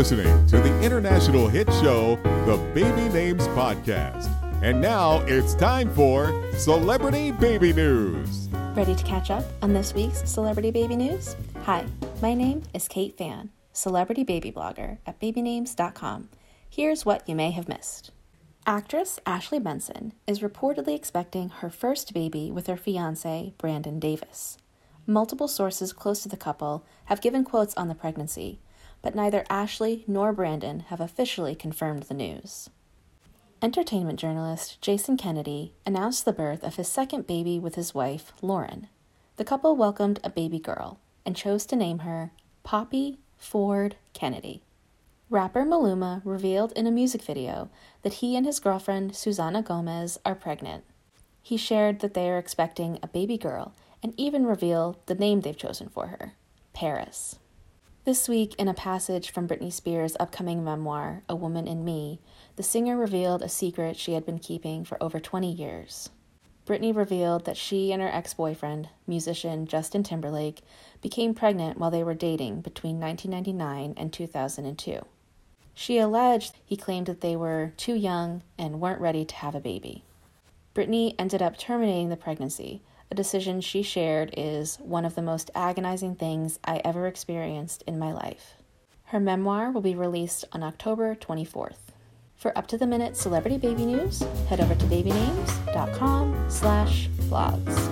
listening to the international hit show, The Baby Names Podcast. And now it's time for Celebrity Baby News. Ready to catch up on this week's Celebrity Baby News? Hi, my name is Kate Fann, celebrity baby blogger at babynames.com. Here's what you may have missed. Actress Ashley Benson is reportedly expecting her first baby with her fiance, Brandon Davis. Multiple sources close to the couple have given quotes on the pregnancy, but neither Ashley nor Brandon have officially confirmed the news. Entertainment journalist Jason Kennedy announced the birth of his second baby with his wife, Lauren. The couple welcomed a baby girl and chose to name her Poppy Ford Kennedy. Rapper Maluma revealed in a music video that he and his girlfriend, Susana Gomez, are pregnant. He shared that they are expecting a baby girl and even revealed the name they've chosen for her Paris. This week, in a passage from Britney Spears' upcoming memoir, A Woman in Me, the singer revealed a secret she had been keeping for over 20 years. Britney revealed that she and her ex boyfriend, musician Justin Timberlake, became pregnant while they were dating between 1999 and 2002. She alleged he claimed that they were too young and weren't ready to have a baby. Britney ended up terminating the pregnancy, a decision she shared is one of the most agonizing things I ever experienced in my life. Her memoir will be released on October 24th. For up-to-the-minute celebrity baby news, head over to babynames.com slash blogs.